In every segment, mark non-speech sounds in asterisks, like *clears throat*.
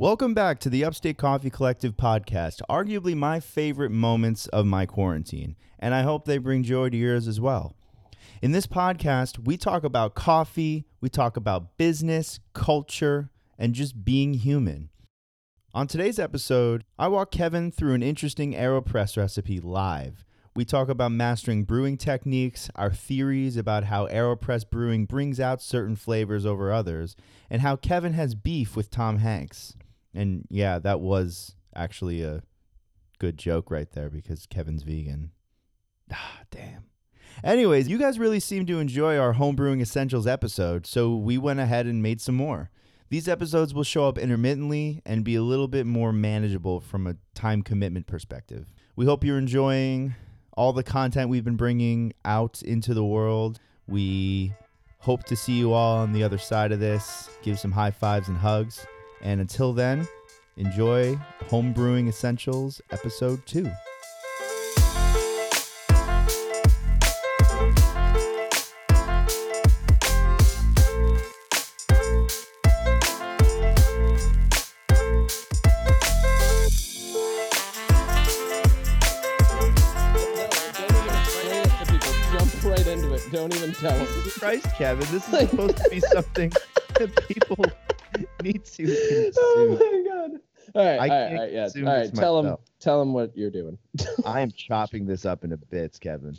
Welcome back to the Upstate Coffee Collective podcast, arguably my favorite moments of my quarantine, and I hope they bring joy to yours as well. In this podcast, we talk about coffee, we talk about business, culture, and just being human. On today's episode, I walk Kevin through an interesting AeroPress recipe live. We talk about mastering brewing techniques, our theories about how AeroPress brewing brings out certain flavors over others, and how Kevin has beef with Tom Hanks. And yeah, that was actually a good joke right there because Kevin's vegan. *sighs* Ah, damn. Anyways, you guys really seem to enjoy our homebrewing essentials episode, so we went ahead and made some more. These episodes will show up intermittently and be a little bit more manageable from a time commitment perspective. We hope you're enjoying all the content we've been bringing out into the world. We hope to see you all on the other side of this. Give some high fives and hugs. And until then, enjoy Homebrewing Essentials Episode 2. Jump right into it. Don't even tell them. Jesus Christ, Kevin, this is supposed to be something that people need to *laughs* consume. Oh my god. All right, I all right, all right, yeah. All right, tell them, myself. tell them what you're doing. *laughs* I am chopping this up into bits, Kevin.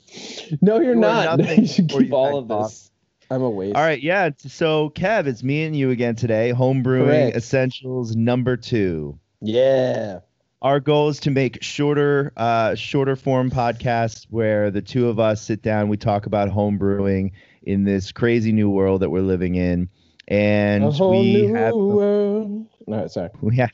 No, you're You not. *laughs* you should keep you all of off. this. I'm a waste. All right, yeah. So, Kev, it's me and you again today. Homebrewing Correct. Essentials number two. Yeah. Our goal is to make shorter, uh, shorter form podcasts where the two of us sit down, we talk about home brewing in this crazy new world that we're living in, and we have world. No, sorry. *laughs*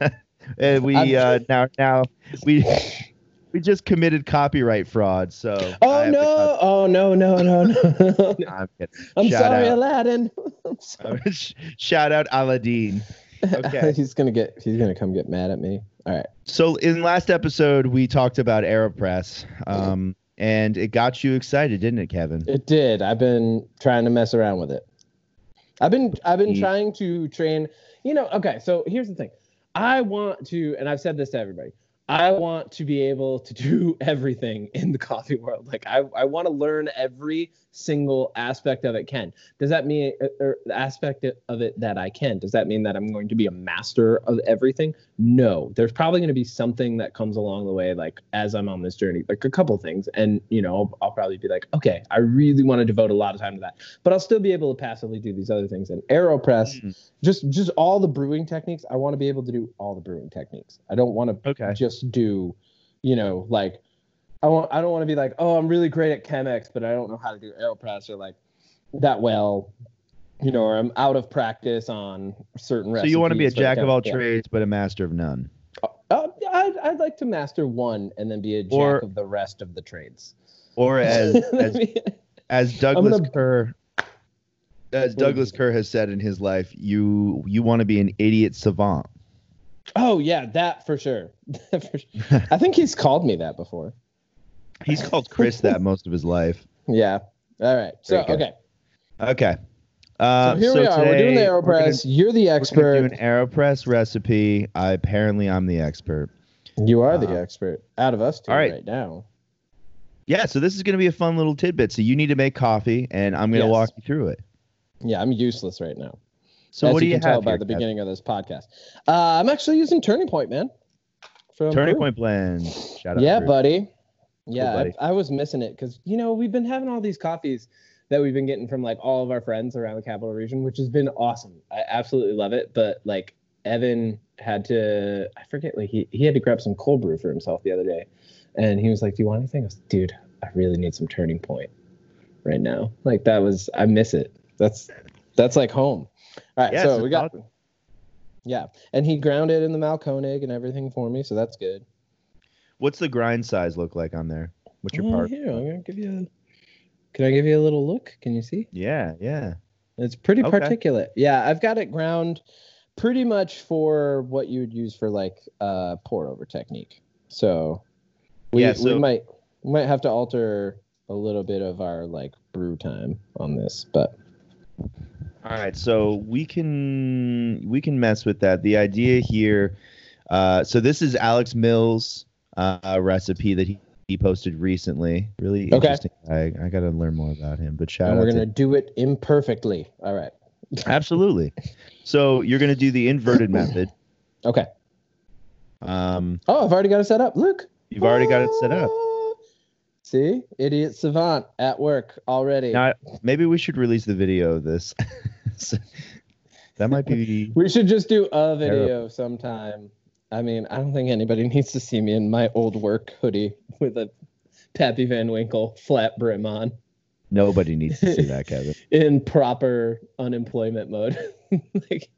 *laughs* and we uh, now now we *laughs* we just committed copyright fraud. So Oh no! Oh no! No! No! No! I'm. I'm sorry, out. Aladdin. I'm sorry. Shout out Aladdin. Okay. he's gonna get. He's gonna come get mad at me. All right. So in last episode we talked about Aeropress, um, and it got you excited, didn't it, Kevin? It did. I've been trying to mess around with it. I've been I've been Ye- trying to train. You know, okay, so here's the thing. I want to, and I've said this to everybody. I want to be able to do *laughs* everything in the coffee world. Like I, I want to learn every single aspect of it. Can does that mean uh, or the aspect of it that I can? Does that mean that I'm going to be a master of everything? No. There's probably going to be something that comes along the way, like as I'm on this journey, like a couple things, and you know, I'll, I'll probably be like, okay, I really want to devote a lot of time to that, but I'll still be able to passively do these other things. And Aeropress Mm. just just all the brewing techniques i want to be able to do all the brewing techniques i don't want to Okay. just do you know like i want i don't want to be like oh i'm really great at chemex but i don't know how to do aeropress or like that well you know or i'm out of practice on certain So you want to be a jack of all yeah. trades, but a master of none. Uh, I'd, I'd like to master one and then be a jack Or- of the rest of the trades Or *laughs* as as as Douglas gonna- Kerr as Douglas Kerr has said in his life, you you want to be an idiot savant. oh yeah that for sure, *laughs* For sure. i think he's called me that before He's called Chris that *laughs* most of his life. yeah all right so okay Okay. Uh, so here we are. We're doing the we're gonna- AeroPress. You're the expert. We're do an AeroPress recipe. I apparently I'm the expert. you are the Uh, expert out of us two all right. right now. Yeah, so this is going to be a fun little tidbit. So you need to make coffee, and I'm going to Yes. walk you through it. Yeah, I'm useless right now. So as what do you you can tell by here, the Kev? beginning of this podcast. Uh, I'm actually using Turning Point, man. Turning Peru. Point blend. Shout out. Yeah, buddy. Yeah, buddy. I, I was missing it because you know we've been having all these coffees that we've been getting from like all of our friends around the capital region, which has been awesome. I absolutely love it. But like Evan had to, I forget, like he, he had to grab some cold brew for himself the other day, and he was like, "Do you want anything?" I was, "Dude, I really need some Turning Point right now." Like that was, I miss it. That's that's like home. All right, Yes, so we got. awesome. Yeah, and he grounded in the Mahlkönig and everything for me, so that's good. What's the grind size look like on there? What's your Oh, part? Here, I'm gonna give you. A, can I give you a little look? Can you see? Yeah, yeah. It's pretty Okay. particulate. Yeah, I've got it ground pretty much for what you would use for like uh pour over technique. So we, Yeah, so- we might we might have to alter a little bit of our like brew time on this, but All right, so we can we can mess with that. The idea here, uh, so this is Alex Mills' uh, recipe that he, he posted recently. Really Okay. interesting. I I got to learn more about him. But shout And out we're gonna do it imperfectly. All right. *laughs* absolutely. So you're gonna do the inverted method. Okay. Um, Oh, I've already got it set up. Look. you've already got it set up. Ah. See, idiot savant at work already. Now, maybe we should release the video of this. *laughs* That might be. *laughs* We should just do a video sometime. I mean, I don't think anybody *laughs* needs to see me in my old work hoodie with a Pappy Van Winkle flat brim on Nobody needs to see that, *laughs* Kevin. in proper unemployment mode. *laughs* like,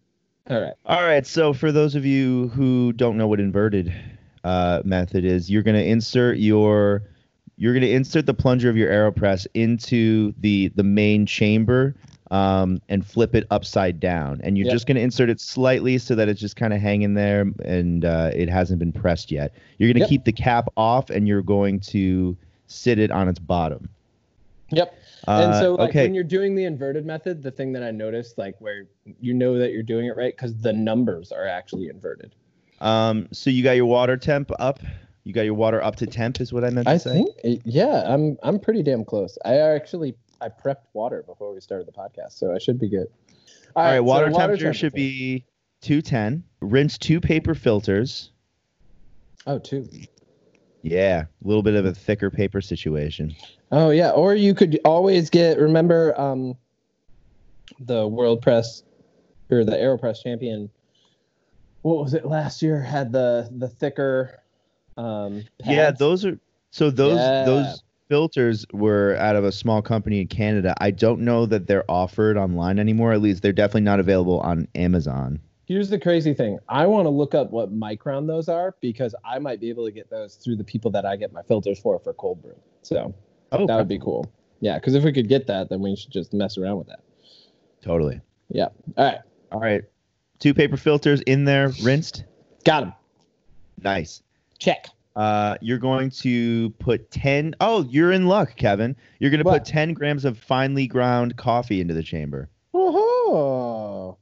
all right. All right. So for those of you who don't know what inverted uh, method is, you're going to insert your you're going to insert the plunger of your Aeropress into the the main chamber um, and flip it upside down, and you're Yep. just going to insert it slightly so that it's just kind of hanging there and uh, it hasn't been pressed yet. You're going to Yep. keep the cap off, and you're going to sit it on its bottom. Yep. and Uh, so, like, okay. when you're doing the inverted method, the thing that I noticed, like, where you know that you're doing it right, because the numbers are actually inverted. Um, so you got your water temp up. You got your water up to temp, is what I meant to I say. think, yeah, I'm I'm pretty damn close. I actually I prepped water before we started the podcast, so I should be good. All right, so water, temperature should be 210. Rinse two paper filters. Oh, two. Yeah, a little bit of a thicker paper situation. Oh yeah, or you could always get. Remember, um, the World Press or the Aeropress champion. What was it last year? Had the the thicker. Um, Yeah, those are so those Yeah. those filters were out of a small company in Canada. I don't know that they're offered online anymore. At least they're definitely not available on Amazon. Here's the crazy thing. I want to look up what micron those are because I might be able to get those through the people that I get my filters for for cold brew. So Oh, that would be cool. Yeah, because if we could get that, then we should just mess around with that. totally. Yeah. All right. All right. Two paper filters in there, rinsed. Got them. Nice. Check. Uh, you're going to put 10. Oh, you're in luck, Kevin. You're going to put 10 grams of finely ground coffee into the chamber. Oh.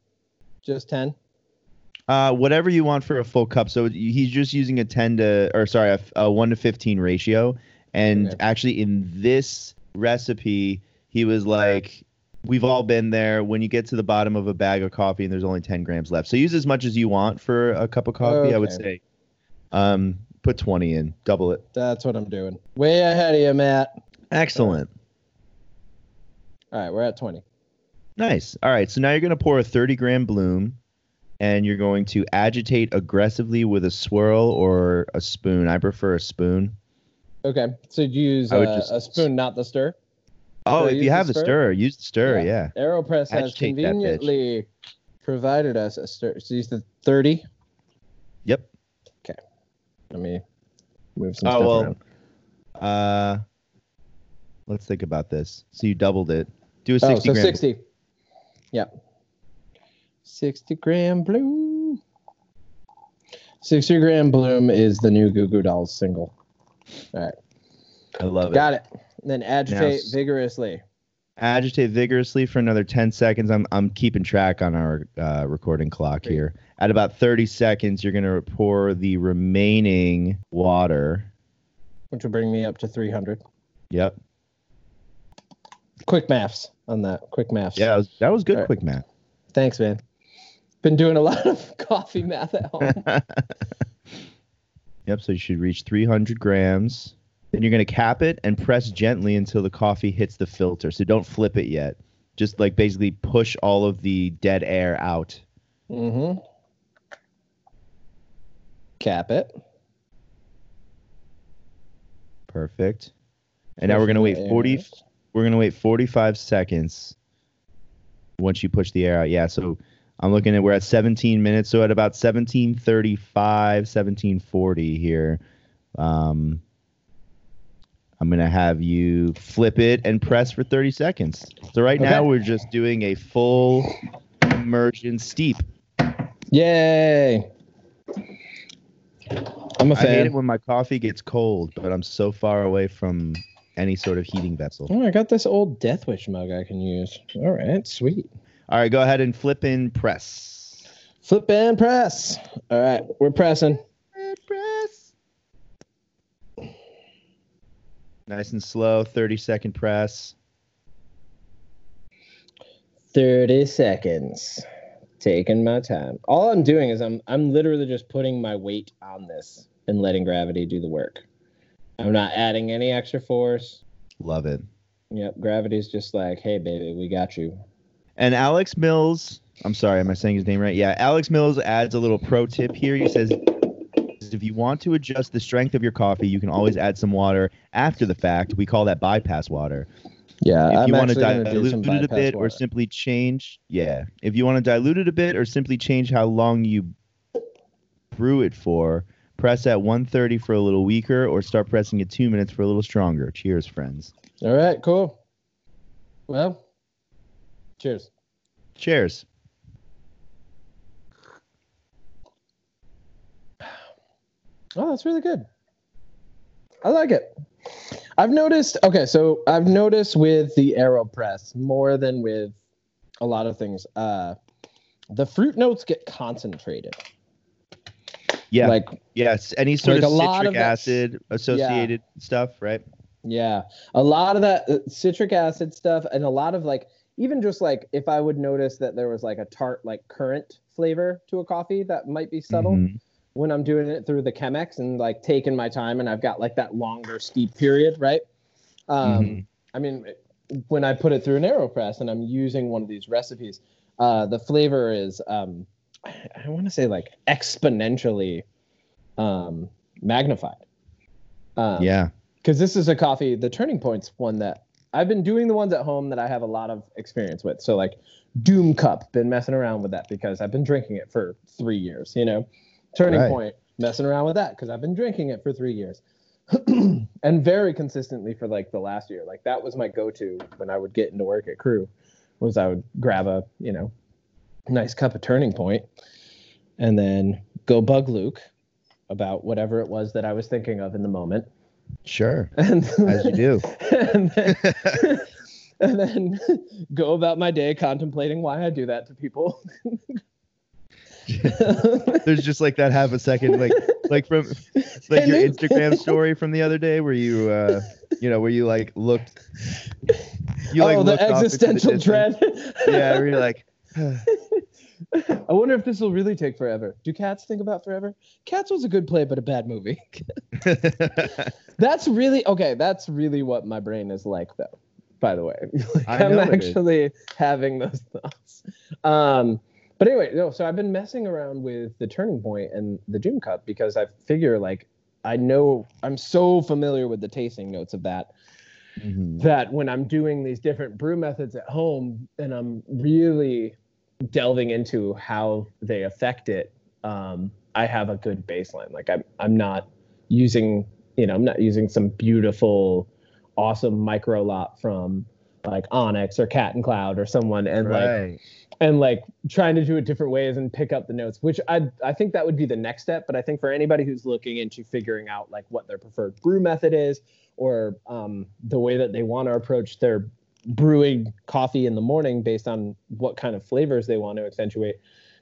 Just 10. Uh, whatever you want for a full cup. So he's just using a 10 to, or sorry, a 1 to 15 ratio. And Okay. actually, in this recipe, he was like, We've all been there when you get to the bottom of a bag of coffee and there's only 10 grams left. So use as much as you want for a cup of coffee, I would say. Um, put 20 in, double it. That's what I'm doing. Way ahead of you, Matt. Excellent. All right, we're at 20. Nice. All right. So now you're going to pour a 30 gram bloom and you're going to agitate aggressively with a swirl or a spoon. I prefer a spoon. Okay. So you use uh, just- a spoon, not the stir. Oh, So if you have the stir? stir, use the stir. Yeah. Aeropress has Agitate bitch. conveniently provided us a stir. So use the 30. Yep. Let me move some Oh, stuff well, around. Uh, let's think about this. So you doubled it. Do a 60 Oh, 60 so gram. 60. Yep. 60 gram bloom. 60 gram bloom is the new Goo Goo Dolls single. All right. I love it. Got it. Then agitate s- vigorously. Agitate vigorously for another 10 seconds. I'm, I'm keeping track on our uh, recording clock Great. here. At about 30 seconds, you're going to pour the remaining water. which will bring me up to 300. Yep. Quick maths on that. Quick maths. Yeah, that was, that was good, right. quick math. Thanks, man. Been doing a *laughs* lot of coffee math at home. *laughs* yep, so you should reach 300 grams. Then you're going to cap it and press gently until the coffee hits the filter. So don't flip it yet. Just like basically push all of the dead air out. mm-hmm. Cap it. Perfect. And now we're going to wait 40 air. we're going to wait 45 seconds once you push the air out. Yeah, so I'm looking at we're at 17 minutes, so at about 1735, 1740 here. Um I'm going to have you flip it and press for 30 seconds. So right now we're just doing a full immersion steep. Yay! I'm a I hate it when my coffee gets cold, but I'm so far away from any sort of heating vessel. Oh, I got this old Death Wish mug I can use. All right, sweet. All right, go ahead and flip and press. Flip and press. All right, we're pressing. Press. Nice and slow, 30 second press. 30 seconds. Taking my time. All I'm doing is I'm I'm literally just putting my weight on this and letting gravity do the work. I'm not adding any extra force. Love it. Yep, gravity's just like, hey baby, we got you. And Alex Mills, I'm sorry, am I saying his name right? Yeah, Alex Mills adds a little pro tip here. He says if you want to adjust the strength of your coffee, you can always add some water after the fact. We call that bypass water. Yeah, if I'm you want to actually gonna do some dilute it a bit or simply change, yeah. If you want to dilute it a bit or simply change how long you brew it for, press at 130 for a little weaker or start pressing at 2 minutes for a little stronger. Cheers, friends. All right, cool. Well, cheers. Cheers. Oh, that's really good. I like it. I've noticed. Okay, so I've noticed with the Aeropress more than with a lot of things. Uh, the fruit notes get concentrated. Yeah. Like, yes, any sort like of citric of that- acid associated stuff, right? yeah, a lot of that uh, citric acid stuff, and a lot of like, even just like if I would notice that there was like a tart, like currant flavor to a coffee that might be subtle. Mhm. When I'm doing it through the Chemex and like taking my time and I've got like that longer steep period, right? Um, Mhm. I mean, when I put it through an AeroPress and I'm using one of these recipes, uh, the flavor is, um, I, I want to say like exponentially um, magnified. Um, Yeah. because this is a coffee the turning points one that i've been doing the ones at home that i have a lot of experience with so like doom cup been messing around with that because i've been drinking it for three years you know turning Right. point messing around with that because i've been drinking it for three years *clears throat* and very consistently for like the last year like that was my go-to when i would get into work at crew was i would grab a you know nice cup of turning point and then go bug luke about whatever it was that i was thinking of in the moment Sure. *laughs* and As you do. and then, *laughs* *laughs* and then go about my day contemplating why I do that to people. There's just like that half a second, like like from like your Instagram story from the other day where you uh you know where you like looked you like oh, the the existential distance. dread. Yeah, where you're like *sighs* I wonder if this will really take forever. Do cats think about forever? Cats was a good play, but a bad movie. *laughs* That's really okay. That's really what my brain is like, though. By the way, *laughs* like, I'm know it is. actually having those thoughts. Um, but anyway, no. So I've been messing around with the turning point and the Doom Cup because I figure like I know I'm so familiar with the tasting notes of that Mhm. that when I'm doing these different brew methods at home and I'm really delving into how they affect it, um, I have a good baseline. Like I'm, I'm not using, you know, I'm not using some beautiful, awesome micro lot from like Onyx or Cat and Cloud or someone and like and like trying to do it different ways and pick up the notes which i i think that would be the next step but i think for anybody who's looking into figuring out like what their preferred brew method is or um, the way that they want to approach their brewing coffee in the morning based on what kind of flavors they want to accentuate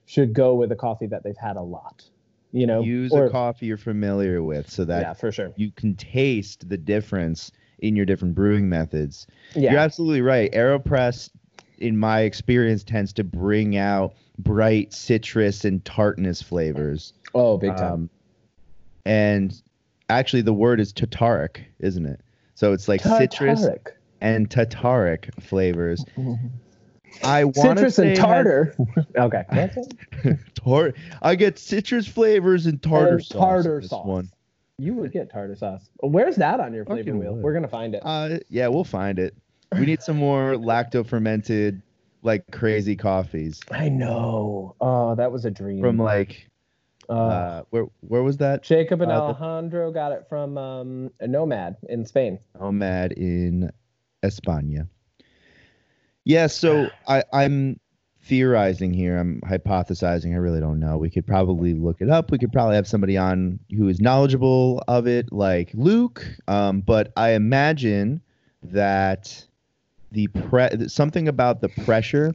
should go with a coffee that they've had a lot you know? Use or, a coffee you're familiar with so that yeah for sure. you can taste the difference in your different brewing methods. yeah You're absolutely right. Aeropress, in my experience, tends to bring out bright citrus and tartness flavors. oh big time Um, and actually, the word is tartaric, isn't it? So it's like citrus and tartaric flavors. *laughs* I want citrus and tartar *laughs* okay *laughs* Tar- I get citrus flavors and tartar And sauce. tartar sauce. one. You would get tartar sauce. Where's that on your flavor Fucking wheel? would. We're gonna find it. Uh, yeah, we'll find it. We need some more *laughs* lacto fermented, like crazy coffees I know. Oh, that was a dream. from like Uh, uh, where where was that? Jacob and uh, the- Alejandro got it from um, a Nomad in Spain. Nomad in España. Yeah, so I, I'm theorizing here. I'm hypothesizing. I really don't know. We could probably look it up. We could probably have somebody on who is knowledgeable of it, like Luke. Um, but I imagine that the pre- something about the pressure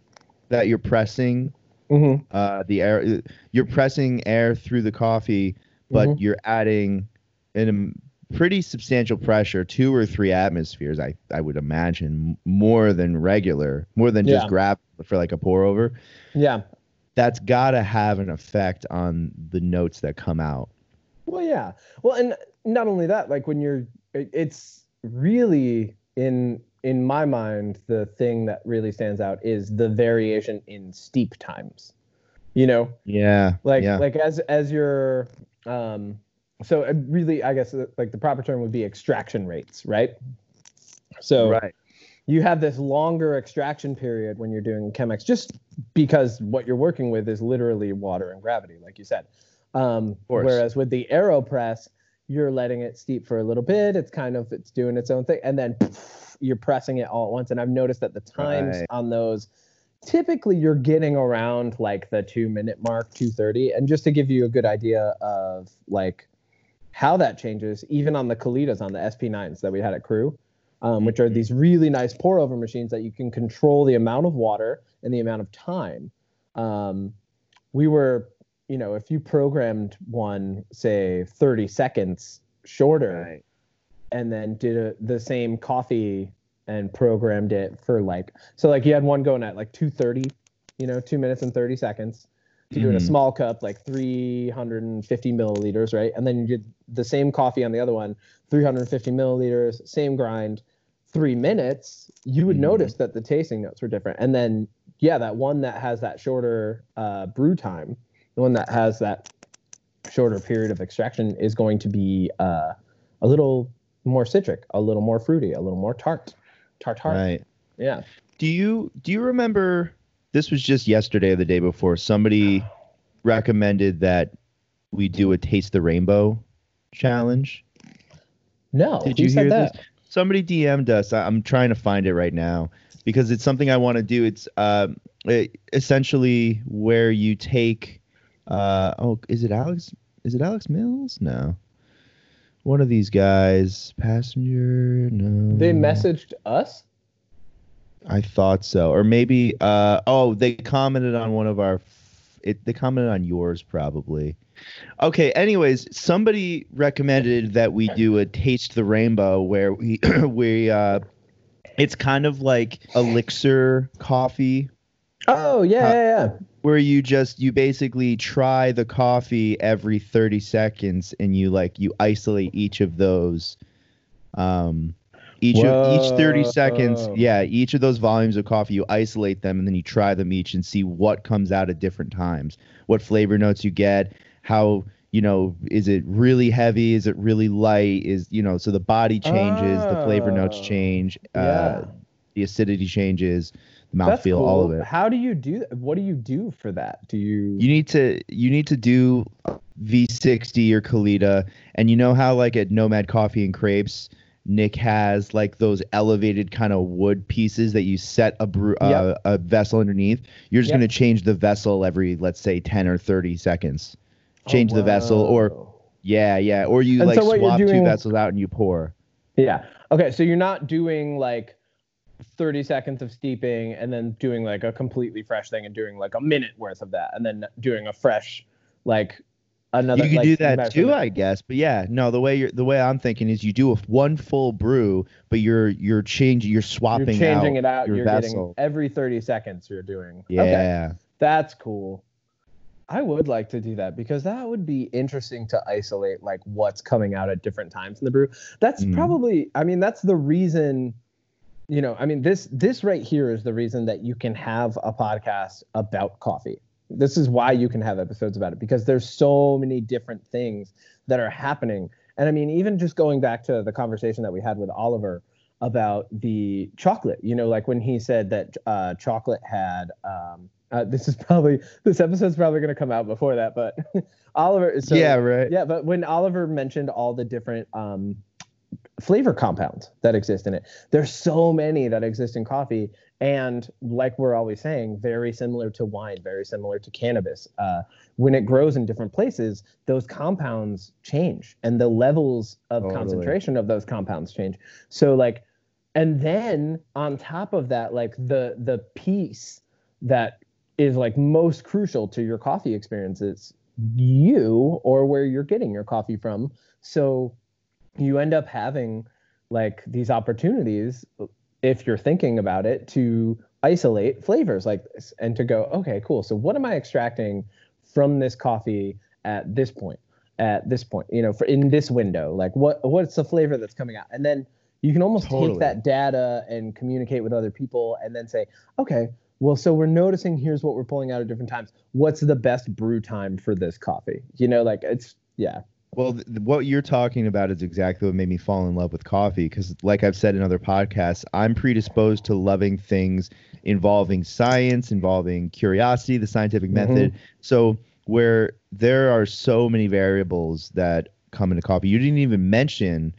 that you're pressing Mm-hmm. uh, the air. You're pressing air through the coffee, but Mhm. you're adding in a pretty substantial pressure, two or three atmospheres. I I would imagine more than regular, more than just Yeah. grab for like a pour over. Yeah. That's gotta have an effect on the notes that come out. Well, yeah. Well, and not only that, like when you're, it's really in in my mind the thing that really stands out is the variation in steep times. You know, Yeah, like yeah. like as as your um, so really, I guess uh, like the proper term would be extraction rates, right? So right. you have this longer extraction period when you're doing Chemex, just because what you're working with is literally water and gravity, like you said. Um, whereas with the AeroPress, you're letting it steep for a little bit. It's kind of it's doing its own thing, and then you're pressing it all at once. And I've noticed that the times Right. on those, typically you're getting around like the two minute mark, two thirty. And just to give you a good idea of like how that changes, even on the Kalitas on the SP9s that we had at Crew, um, which are Mhm. these really nice pour over machines that you can control the amount of water and the amount of time. Um, we were, you know, if you programmed one, say 30 seconds shorter, Right. and then did a, the same coffee and programmed it for like, so like you had one going at like 230, you know, two minutes and 30 seconds to do it in a Mhm. small cup, like 350 milliliters, right? And then you did the same coffee on the other one, 350 milliliters, same grind, three minutes, you would Mhm. notice that the tasting notes were different. And then, yeah, that one that has that shorter uh, brew time, the one that has that shorter period of extraction is going to be uh, a little more citric, a little more fruity, a little more tart, tart tart. Right. Yeah. Do you do you remember this was just yesterday or the day before somebody recommended that we do a taste the rainbow challenge? No. Did you hear that? this? Somebody DM'd us. I, I'm trying to find it right now because it's something I want to do. It's um, it, essentially where you take. Uh, oh, is it Alex? Is it Alex Mills? No. One of these guys, passenger. No. They messaged us. I thought so, or maybe. Uh, oh, they commented on one of our. f- It, they commented on yours probably. Okay. Anyways, somebody recommended that we do a taste the rainbow where we *clears throat* we uh, it's kind of like elixir coffee Oh yeah, Uh, yeah, yeah. where you just you basically try the coffee every 30 seconds and you like you isolate each of those um each of each 30 seconds yeah each of those volumes of coffee you isolate them and then you try them each and see what comes out at different times what flavor notes you get how you know is it really heavy is it really light is you know so the body changes the flavor notes Oh, change Yeah. uh the acidity changes the mouthfeel all of it How do you do that? What do you do for that? Do you? you need to you need to do V60 or Kalita, and you know how like at Nomad Coffee and Crepes, Nick has like those elevated kind of wood pieces that you set a brew uh, Yep. a vessel underneath. You're just Yep. gonna change the vessel every let's say 10 or 30 seconds. Oh, Change the vessel, or oh, yeah, yeah, or you And like so swap two vessels out and you pour. Yeah. Okay, so you're not doing like 30 seconds of steeping and then doing like a completely fresh thing and doing like a minute worth of that and then doing a fresh like another you can like, do that too. I guess. But yeah, no, the way you're the way I'm thinking is you do a one full brew, but you're you're changing, you're swapping You're changing out it out. your You're vessel. getting every 30 seconds you're doing. Yeah. Okay. That's cool. I would like to do that because that would be interesting to isolate like what's coming out at different times in the brew. That's Mhm. probably I mean that's the reason you know, I mean this this right here is the reason that you can have a podcast about coffee. This is why you can have episodes about it because there's so many different things that are happening. And I mean even just going back to the conversation that we had with Oliver about the chocolate, you know, like when he said that uh, chocolate had um, uh, this is *laughs* probably this episode's probably going to come out before that, but *laughs* Oliver. So, yeah, right. yeah, but when Oliver mentioned all the different um, flavor compounds that exist in it, there's so many that exist in coffee, and like we're always saying, very similar to wine, very similar to cannabis. Uh, when it grows in different places, those compounds change, and the levels of Totally. concentration of those compounds change. So like, and then on top of that, like the the piece that is like most crucial to your coffee experiences you or where you're getting your coffee from. So you end up having like these opportunities uh, if you're thinking about it to isolate flavors like this and to go okay cool. So what am i extracting from this coffee at this point at this point? You know for in this window like what what's the flavor that's coming out? And then you can almost Totally. take that data and communicate with other people and then say okay well so we're noticing here's what we're pulling out at different times what's the best brew time for this coffee you know like it's yeah Well, th- what you're talking about is exactly what made me fall in love with coffee. Because, like I've said in other podcasts, I'm predisposed to loving things involving science, involving curiosity, the scientific Mhm. method. So, where there are so many variables that come into coffee, you didn't even mention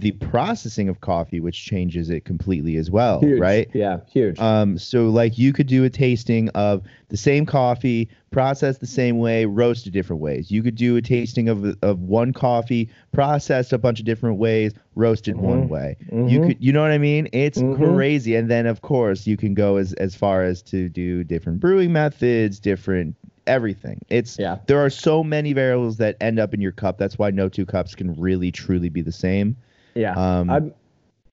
the processing of coffee, which changes it completely as well, huge right? yeah huge Um, so like you could do a tasting of the same coffee, processed the same way, roasted different ways. You could do a tasting of of one coffee, processed a bunch of different ways, roasted one Mhm. way. You Mhm. could, you know what I mean? It's Mhm. crazy. And then of course you can go as as far as to do different brewing methods, different everything. It's yeah there are so many variables that end up in your cup. That's why no two cups can really truly be the same. Yeah Um, I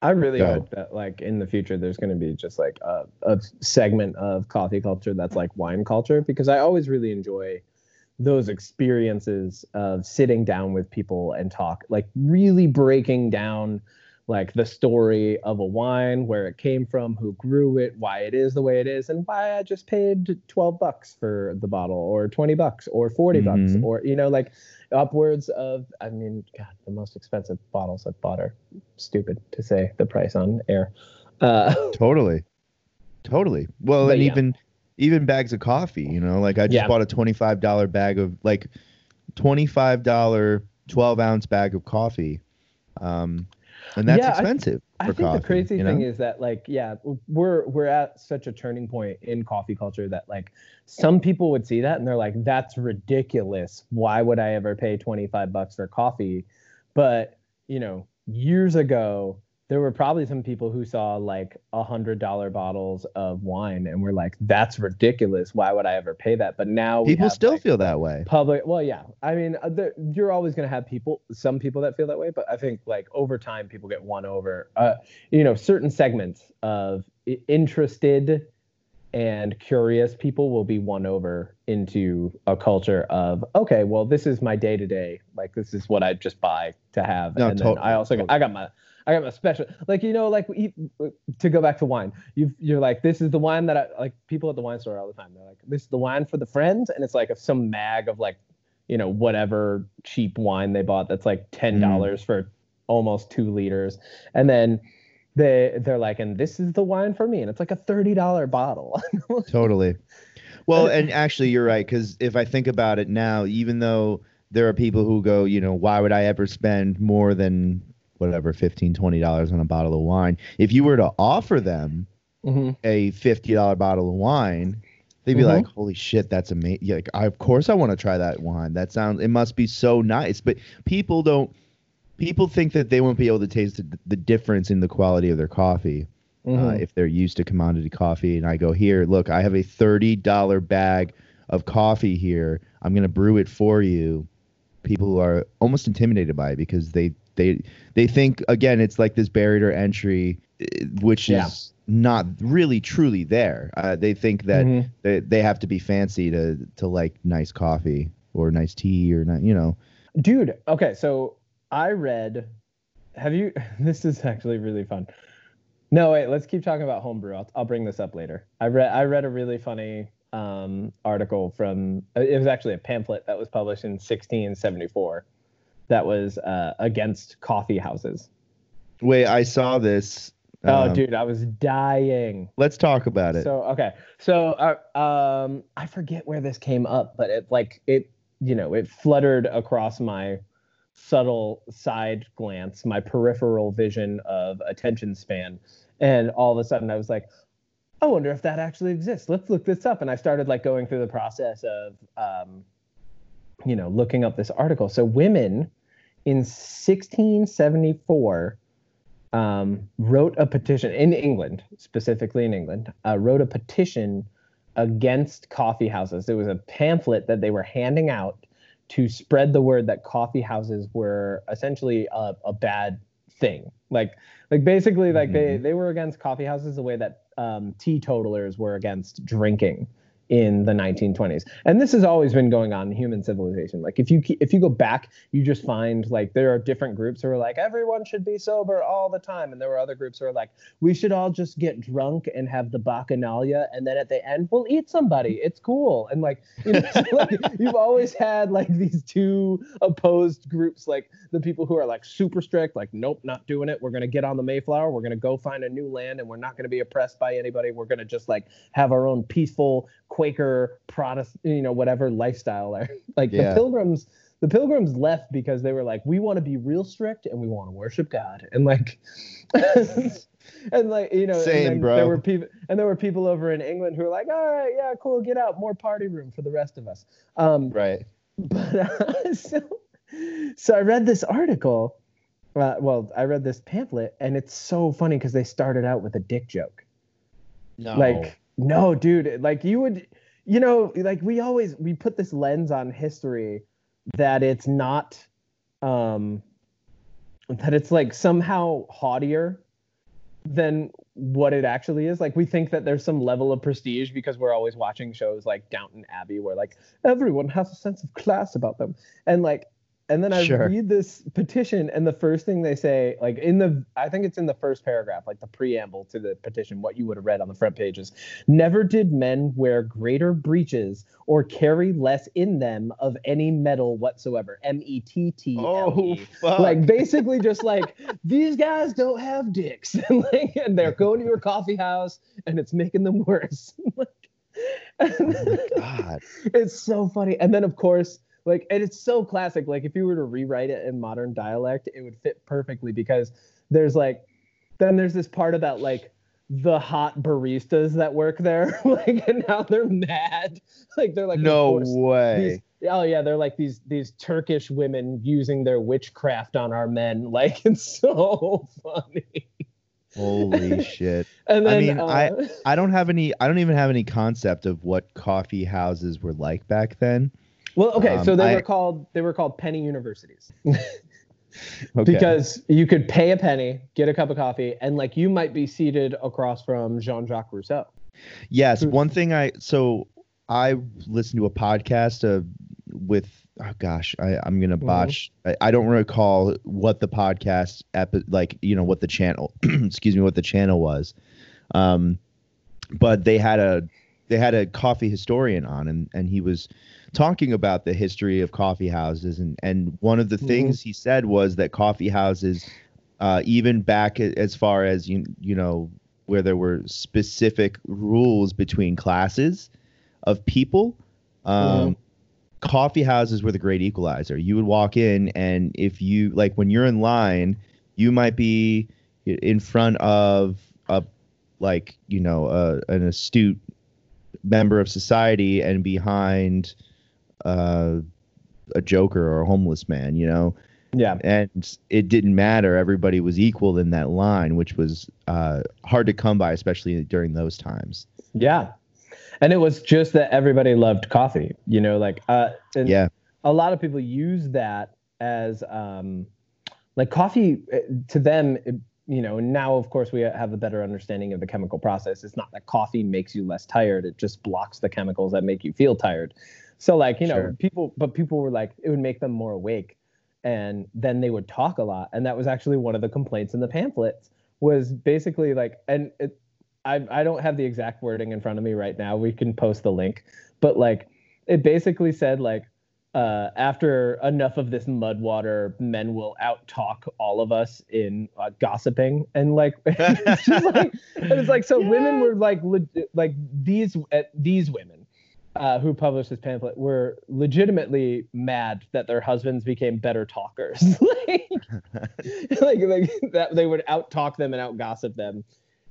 I really Go. hope that like in the future there's going to be just like a, a segment of coffee culture that's like wine culture because I always really enjoy those experiences of sitting down with people and talk like really breaking down like the story of a wine where it came from who grew it why it is the way it is and why i just paid 12 bucks for the bottle or 20 bucks or 40 bucks Mhm. or you know like upwards of i mean god the most expensive bottles i've bought are stupid to say the price on air uh *laughs* Totally. Totally. Well, and yeah. even even bags of coffee, you know, like I just Yeah. bought a twenty-five dollar bag of like twenty-five dollar twelve ounce bag of coffee. Um and that's Yeah, I- expensive I for think coffee. the crazy you thing is that like yeah, we're we're at such a turning point in coffee culture that like some people would see that and they're like that's ridiculous. Why would I ever pay 25 bucks for coffee? But, you know, years ago there were probably some people who saw like a hundred dollar bottles of wine and were like, "That's ridiculous. Why would I ever pay that?" But now people have, still like, feel that way. public well yeah i mean uh, there, you're always going to have people some people that feel that way but i think like over time people get won over uh you know certain segments of interested and curious people will be won over into a culture of okay well this is my day to day like this is what i just buy to have No, and then totally, i also got, i got my I got my special, like you know, like we, to go back to wine. You you're like, this is the wine that I like. People at the wine store all the time. They're like, this is the wine for the friends, and it's like some mag of like, you know, whatever cheap wine they bought that's like ten mm. dollars for almost two liters, and then they they're like, and this is the wine for me, and it's like a thirty dollar bottle. *laughs* Totally. Well, *laughs* and actually, you're right. Because if I think about it now, even though there are people who go, you know, why would I ever spend more than whatever, 15 $20 on a bottle of wine? If you were to offer them mm-hmm. a $50 bottle of wine, they'd be Mhm. like, holy shit, that's amazing. Yeah, like, I, of course I want to try that wine. That sounds, it must be so nice. But people don't, people think that they won't be able to taste the, the difference in the quality of their coffee uh, Mhm. if they're used to commodity coffee. And I go, here, look, I have a $30 bag of coffee here. I'm going to brew it for you. People are almost intimidated by it because they, they, they think, again, it's like this barrier to entry, eh, which Yeah. is not really truly there. Uh, they think that Mhm. they, they have to be fancy to, to like nice coffee or nice tea or not, you know. dude okay so i read have you *laughs* this is actually really fun no wait let's keep talking about homebrew i'll, I'll bring this up later i read i read a really funny um, article from it was actually a pamphlet that was published in 1674 that was uh, against coffee houses Wait, I saw this. oh Um, dude i was dying Let's talk about it. So okay, so uh, um, I forget where this came up, but it like it, you know, it fluttered across my subtle side glance, my peripheral vision of attention span, and all of a sudden I was like, I wonder if that actually exists. Let's look this up, and I started like going through the process of, um, you know, looking up this article. So women in 1674 um, wrote a petition in England, specifically in England, uh, wrote a petition against coffee houses. It was a pamphlet that they were handing out to spread the word that coffee houses were essentially a, a bad thing. Like like basically like mm-hmm. they they were against coffee houses the way that um, teetotalers were against drinking in the 1920s and this has always been going on in human civilization. Like if you if you go back you just find like there are different groups who are like everyone should be sober all the time. And there were other groups who are like we should all just get drunk and have the bacchanalia and then at the end we'll eat somebody. It's cool. And like, you know, *laughs* so like you've always had like these two opposed groups like the people who are like super strict like nope not doing it. We're going to get on the mayflower. We're going to go find a new land and we're not going to be oppressed by anybody. We're going to just like have our own peaceful Quaker Protestant, you know, whatever lifestyle there. *laughs* Like yeah. the pilgrims, the pilgrims left because they were like, we want to be real strict and we want to worship God. And like *laughs* and like, you know, Same, bro. there were people and there were people over in England who were like, all right, yeah, cool, get out, more party room for the rest of us. Um right. But uh, *laughs* so so I read this article. Uh, well, I read this pamphlet, and it's so funny because they started out with a dick joke. No. Like no, dude, like you would, you know, like we always we put this lens on history that it's not, um, that it's like somehow haughtier than what it actually is. Like we think that there's some level of prestige because we're always watching shows like Downton Abbey where like everyone has a sense of class about them. And like and then I sure. read this petition, and the first thing they say, like in the, I think it's in the first paragraph, like the preamble to the petition, what you would have read on the front pages. Never did men wear greater breeches or carry less in them of any metal whatsoever. M E T T L. Oh, like basically just like these guys don't have dicks, and, *laughs* like, and they're going to your coffee house, and it's making them worse. *laughs* *laughs* oh my god, it's so funny. And then of course like and it's so classic like if you were to rewrite it in modern dialect it would fit perfectly because there's like then there's this part about like the hot baristas that work there *laughs* like and now they're mad like they're like no way these, oh yeah they're like these these turkish women using their witchcraft on our men *laughs* like it's so funny Holy *laughs* shit! and then, I mean, uh, I I don't have any. I don't even have any concept of what coffee houses were like back then. Well, okay, um, so they I, were called they were called penny universities. *laughs* okay. Because you could pay a penny, get a cup of coffee, and like you might be seated across from Jean-Jacques Rousseau. Yes, one thing I so I listened to a podcast uh, with oh gosh, I, I'm gonna mm-hmm. botch. Mm-hmm. I, I, don't recall what the podcast epi- like you know what the channel *clears throat* excuse me what the channel was, um, but they had a they had a coffee historian on and and he was talking about the history of coffee houses, and and one of the mm-hmm. things he said was that coffee houses, uh, even back as far as you you know where there were specific rules between classes of people. Um, mm-hmm. Coffee houses were the great equalizer. You would walk in, and if you like, when you're in line, you might be in front of a like you know a, an astute member of society and behind uh, a joker or a homeless man, you know? Yeah. And it didn't matter. Everybody was equal in that line, which was uh, hard to come by, especially during those times. Yeah. And it was just that everybody loved coffee, you know, like, uh, yeah. A lot of people use that as, um, like coffee eh, to them, it, you know, now of course we have a better understanding of the chemical process. It's not that coffee makes you less tired; it just blocks the chemicals that make you feel tired. So like, you know, sure. people but people were like it would make them more awake and then they would talk a lot and that was actually one of the complaints in the pamphlets was basically like and it, I I don't have the exact wording in front of me right now. We can post the link. But like it basically said like uh, after enough of this mud water, men will out talk all of us in uh, gossiping, and like *laughs* it's just like, and it's like so *laughs* yeah. women were like like these uh, these women uh, who published this pamphlet were legitimately mad that their husbands became better talkers. *laughs* like, *laughs* like, like that they would out talk them and out gossip them.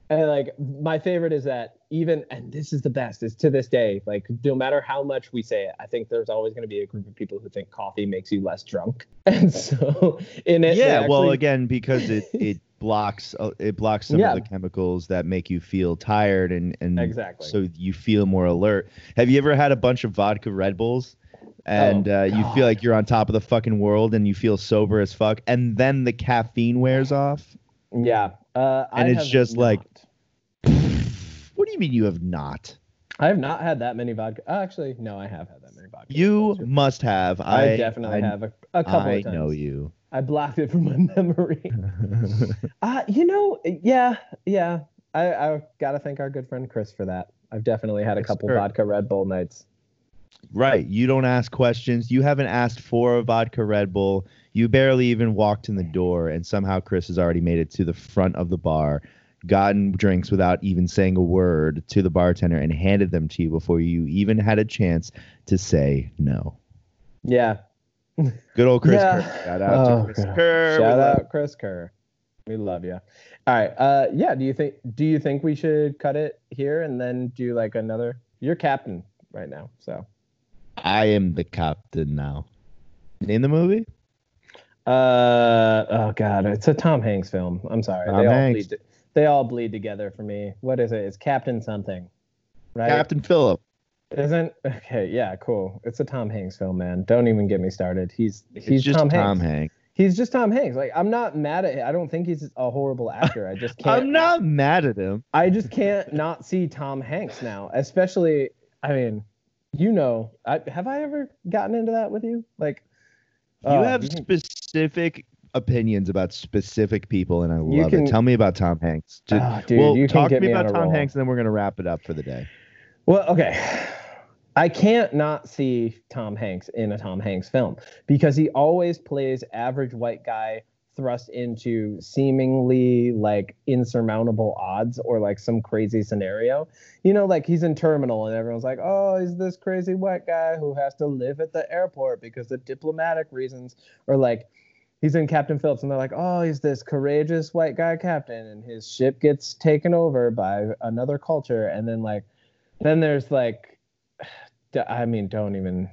And like my favorite is that even and this is the best is to this day like no matter how much we say it i think there's always going to be a group of people who think coffee makes you less drunk *laughs* and so in it yeah actually... well again because it it blocks uh, it blocks some Yeah. of the chemicals that make you feel tired and and Exactly. so you feel more alert. Have you ever had a bunch of vodka Red Bulls? And Oh, uh, you feel like you're on top of the fucking world, and you feel sober as fuck, and then the caffeine wears off. Yeah. Uh, And I it's just like- What do you mean you have not? I have not had that many vodka. uh, Actually, no, I have had that many vodka. You must have. I, I definitely I, have a, a couple I of times. I know you. I blocked it from my *laughs* memory. *laughs* Uh, you know, yeah, yeah. I, I gotta thank our good friend Chris for that. I've definitely had a couple vodka Red Bull nights. Right. You don't ask questions. You haven't asked for a vodka Red Bull. You barely even walked in the door, and somehow Chris has already made it to the front of the bar, gotten drinks without even saying a word to the bartender, and handed them to you before you even had a chance to say no. Yeah. Good old Chris Yeah. Kerr. Shout out Oh, to Chris God. Kerr. We Shout love- out Chris Kerr. We love you. All right. Uh, yeah. Do you think? Do you think we should cut it here and then do like another? You're captain right now, so. I am the captain now. Name the movie? Uh oh god, it's a Tom Hanks film. I'm sorry. Tom they all Hanks. bleed. They all bleed together for me. What is it? It's Captain something, right? Captain Phillip. Isn't okay? Yeah, cool. It's a Tom Hanks film, man. Don't even get me started. He's he's just Tom, Tom, Hanks. Hanks. He's just Tom Hanks. Like I'm not mad at. Him. I don't think he's a horrible actor. I just *laughs* can't. I'm not mad at him. I just can't not see Tom Hanks now. Especially, I mean, you know, I, have I ever gotten into that with you? Like, You uh, have specific opinions about specific people, and I You love can- it. Tell me about Tom Hanks. Just, Ah, dude, well, you talk to me me about Tom roll. Hanks, and then we're gonna wrap it up for the day. Well, okay. I can't not see Tom Hanks in a Tom Hanks film because he always plays average white guy thrust into seemingly like insurmountable odds or like some crazy scenario. You know, like he's in Terminal and everyone's like, "Oh, he's this crazy white guy who has to live at the airport because of diplomatic reasons," or like he's in Captain Phillips and they're like, "Oh, he's this courageous white guy captain and his ship gets taken over by another culture," and then like then there's like *sighs* I mean don't even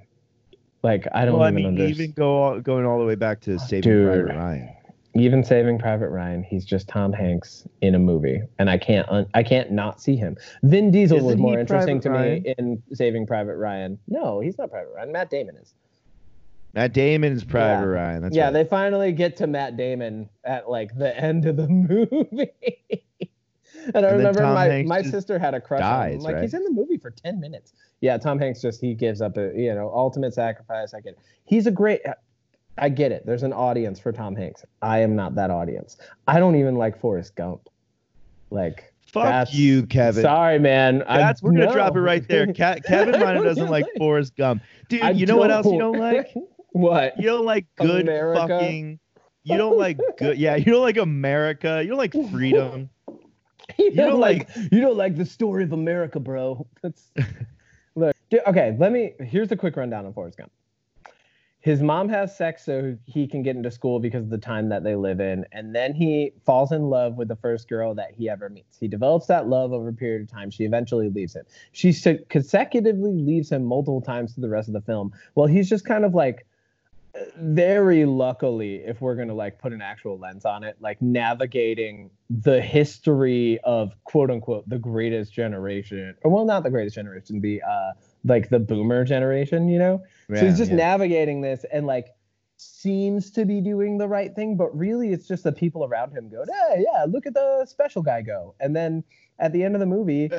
like i don't well, I even mean, understand even go all, going all the way back to Saving Dude. Private Ryan. even saving private ryan he's just tom hanks in a movie and i can't un- i can't not see him. Vin diesel was Isn't more he interesting to Private me in saving private ryan. No he's not private ryan. Matt damon is Matt Damon is Private Yeah. Ryan. That's yeah right. they finally get to matt damon at like the end of the *laughs* movie and i then remember my, Hanks my sister had a crush on him like right? he's in the movie for 10 minutes yeah tom hanks just he gives up a you know ultimate sacrifice i get it he's a great i get it there's an audience for tom hanks i am not that audience i don't even like forrest gump like Fuck you, Kevin. sorry man I- That's we're gonna no. drop it right there. Ke- Kevin I *laughs* doesn't like like- *laughs* Forrest Gump. Dude, I you know what else you don't like? What You don't like good America? fucking. You don't like good. Yeah, you don't like America. You don't like freedom. *laughs* you don't don't like, you don't like the story of America, bro. That's *laughs* look. okay, let me. Here's a quick rundown on Forrest Gump. His mom has sex so he can get into school because of the time that they live in, and then he falls in love with the first girl that he ever meets. He develops that love over a period of time. She eventually leaves him. She consecutively leaves him multiple times through the rest of the film. Well, he's just kind of like very luckily if we're going to like put an actual lens on it like navigating the history of quote unquote the greatest generation or well not the greatest generation the uh like the boomer generation you know? So he's just yeah. navigating this and like seems to be doing the right thing but really it's just the people around him go hey yeah look at the special guy go. And then at the end of the movie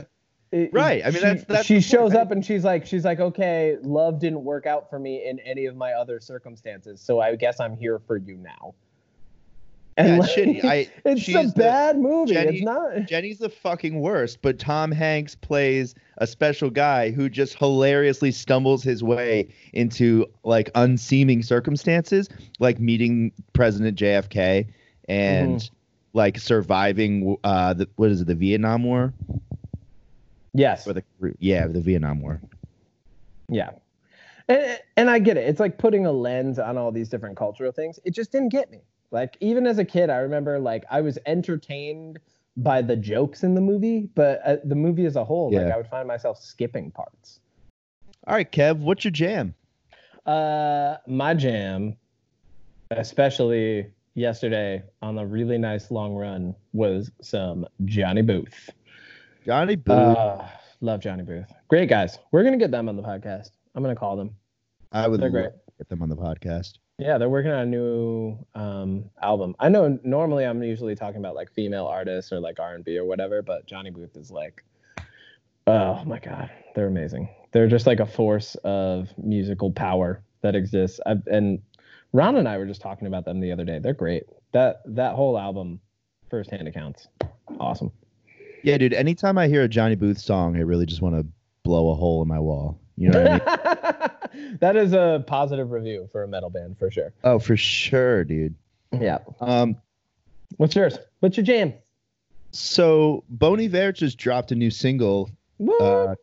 it- Right, I mean, she- that's- that's she the point, shows up and she's like she's like okay love didn't work out for me in any of my other circumstances so i guess i'm here for you now and Yeah, like, shitty. I, *laughs* it's a the- bad movie Jenny- it's not *laughs* Jenny's the fucking worst, but Tom Hanks plays a special guy who just hilariously stumbles his way into like unseeming circumstances, like meeting President JFK and Mm-hmm. like surviving uh the what is it, the Vietnam War? Yes. Or the yeah, the Vietnam War. yeah. And, and i get it. It's like putting a lens on all these different cultural things. It just didn't get me. Like even as a kid i remember like i was entertained by the jokes in the movie but uh, the movie as a whole like i would find myself skipping parts. All right, Kev, what's your jam? Uh, my jam, especially yesterday on a really nice long run was some Johnny Booth. Johnny Booth. Uh, love Johnny Booth. Great guys. We're gonna get them on the podcast. I'm gonna call them. I would they're love great. to get them on the podcast. Yeah, they're working on a new um, album. I know normally I'm usually talking about like female artists or like R&B or whatever, but Johnny Booth is like, oh my god, they're amazing. They're just like a force of musical power that exists. I've, and Ron and I were just talking about them the other day. They're great. That that whole album, firsthand accounts, awesome. Yeah, dude. Anytime I hear a Johnny Booth song, I really just want to blow a hole in my wall. You know what I mean? *laughs* that is a positive review for a metal band for sure. oh, for sure, dude. Yeah. Um, What's yours? What's your jam? so Bon Iver just dropped a new single uh,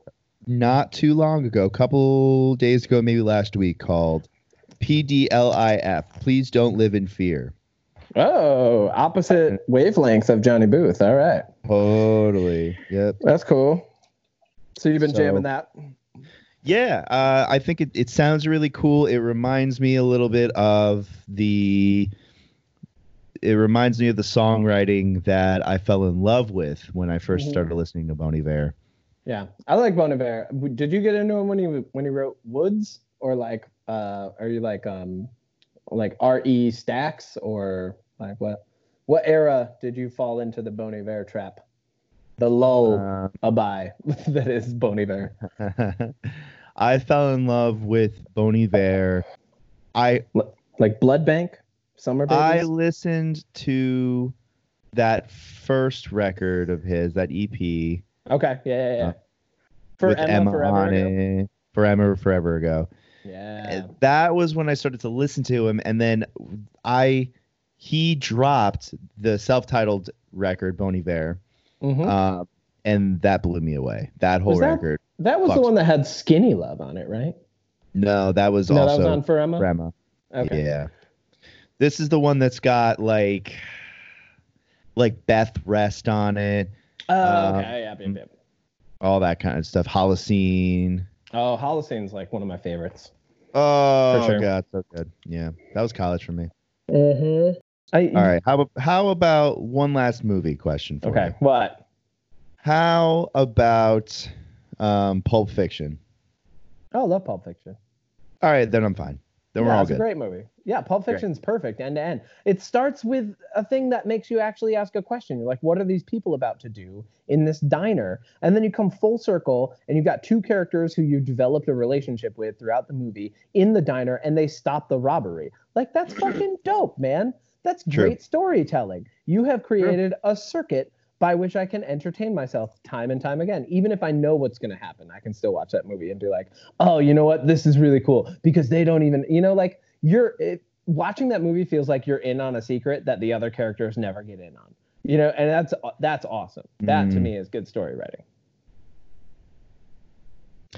not too long ago, a couple days ago, maybe last week, called PDLIF. Please don't live in fear. Oh, opposite wavelengths of Johnny Booth. All right. Totally. Yep. That's cool. So you've been So- jamming that? Yeah, uh, I think it, it sounds really cool. It reminds me a little bit of the. It reminds me of the songwriting that I fell in love with when I 1st Mhm. started listening to Bon Iver. Yeah, I like Bon Iver. Did you get into him when he when he wrote Woods or like uh are you like um like Re: Stacks or like what what era did you fall into the Bon Iver trap? The lull Uh, abai *laughs* that is Bon Iver. *laughs* I fell in love with Bon Iver. I Like Blood Bank, Summer I listened to that first record of his, that EP okay, yeah, yeah, yeah. uh, For with Emma, Emma forever on ago. it. Forever, forever ago. Yeah. That was when I started to listen to him, and then I he dropped the self-titled record Bon Iver, Mhm. uh, and that blew me away. That whole that- record. that was the one that had Skinny Love on it, right? No, that was no, that was on For Emma. for Emma. Okay. Yeah. This is the one that's got like like Beth Rest on it, Oh, okay. Yeah, yeah, yeah. all that kind of stuff. Holocene. Oh, Holocene's like one of my favorites. Oh sure. god, so good. Yeah. That was college for me. Mm-hmm. I, All right. How about how about one last movie question for me? Okay. you? What? How about um Pulp Fiction? Oh, I love Pulp Fiction. All right, then I'm fine. Then we're yeah, all it's a great movie. Yeah, Pulp Great. Fiction's perfect end to end. It starts with a thing that makes you actually ask a question. You're like, what are these people about to do in this diner? And then you come full circle and you've got two characters who you've developed a relationship with throughout the movie in the diner and they stop the robbery. Like, that's fucking dope, man. That's True. great storytelling. You have created a circuit by which I can entertain myself time and time again. Even if I know what's going to happen, I can still watch that movie and be like, oh, you know what? This is really cool because they don't even, you know, like you're it, watching that movie feels like you're in on a secret that the other characters never get in on. You know, and that's that's awesome. That to Mm. me is good story writing.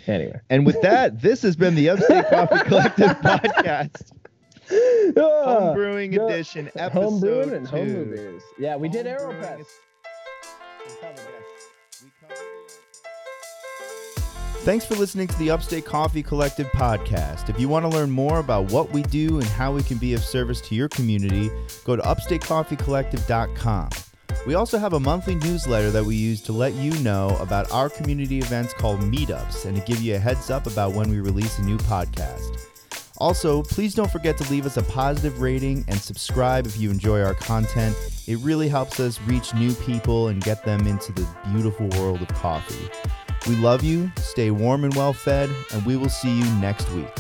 Anyway, And with that, this has been the Upstate Coffee *laughs* Collective podcast, home brewing yeah. edition, *laughs* episode home brewing and two. home movies. Yeah, we did Home brewing Aeropress. is- We covered it. Thanks for listening to the Upstate Coffee Collective podcast. If you want to learn more about what we do and how we can be of service to your community, go to upstatecoffeecollective.com. We also have a monthly newsletter that we use to let you know about our community events called meetups and to give you a heads up about when we release a new podcast. Also, please don't forget to leave us a positive rating and subscribe if you enjoy our content. It really helps us reach new people and get them into the beautiful world of coffee. We love you, stay warm and well fed, and we will see you next week.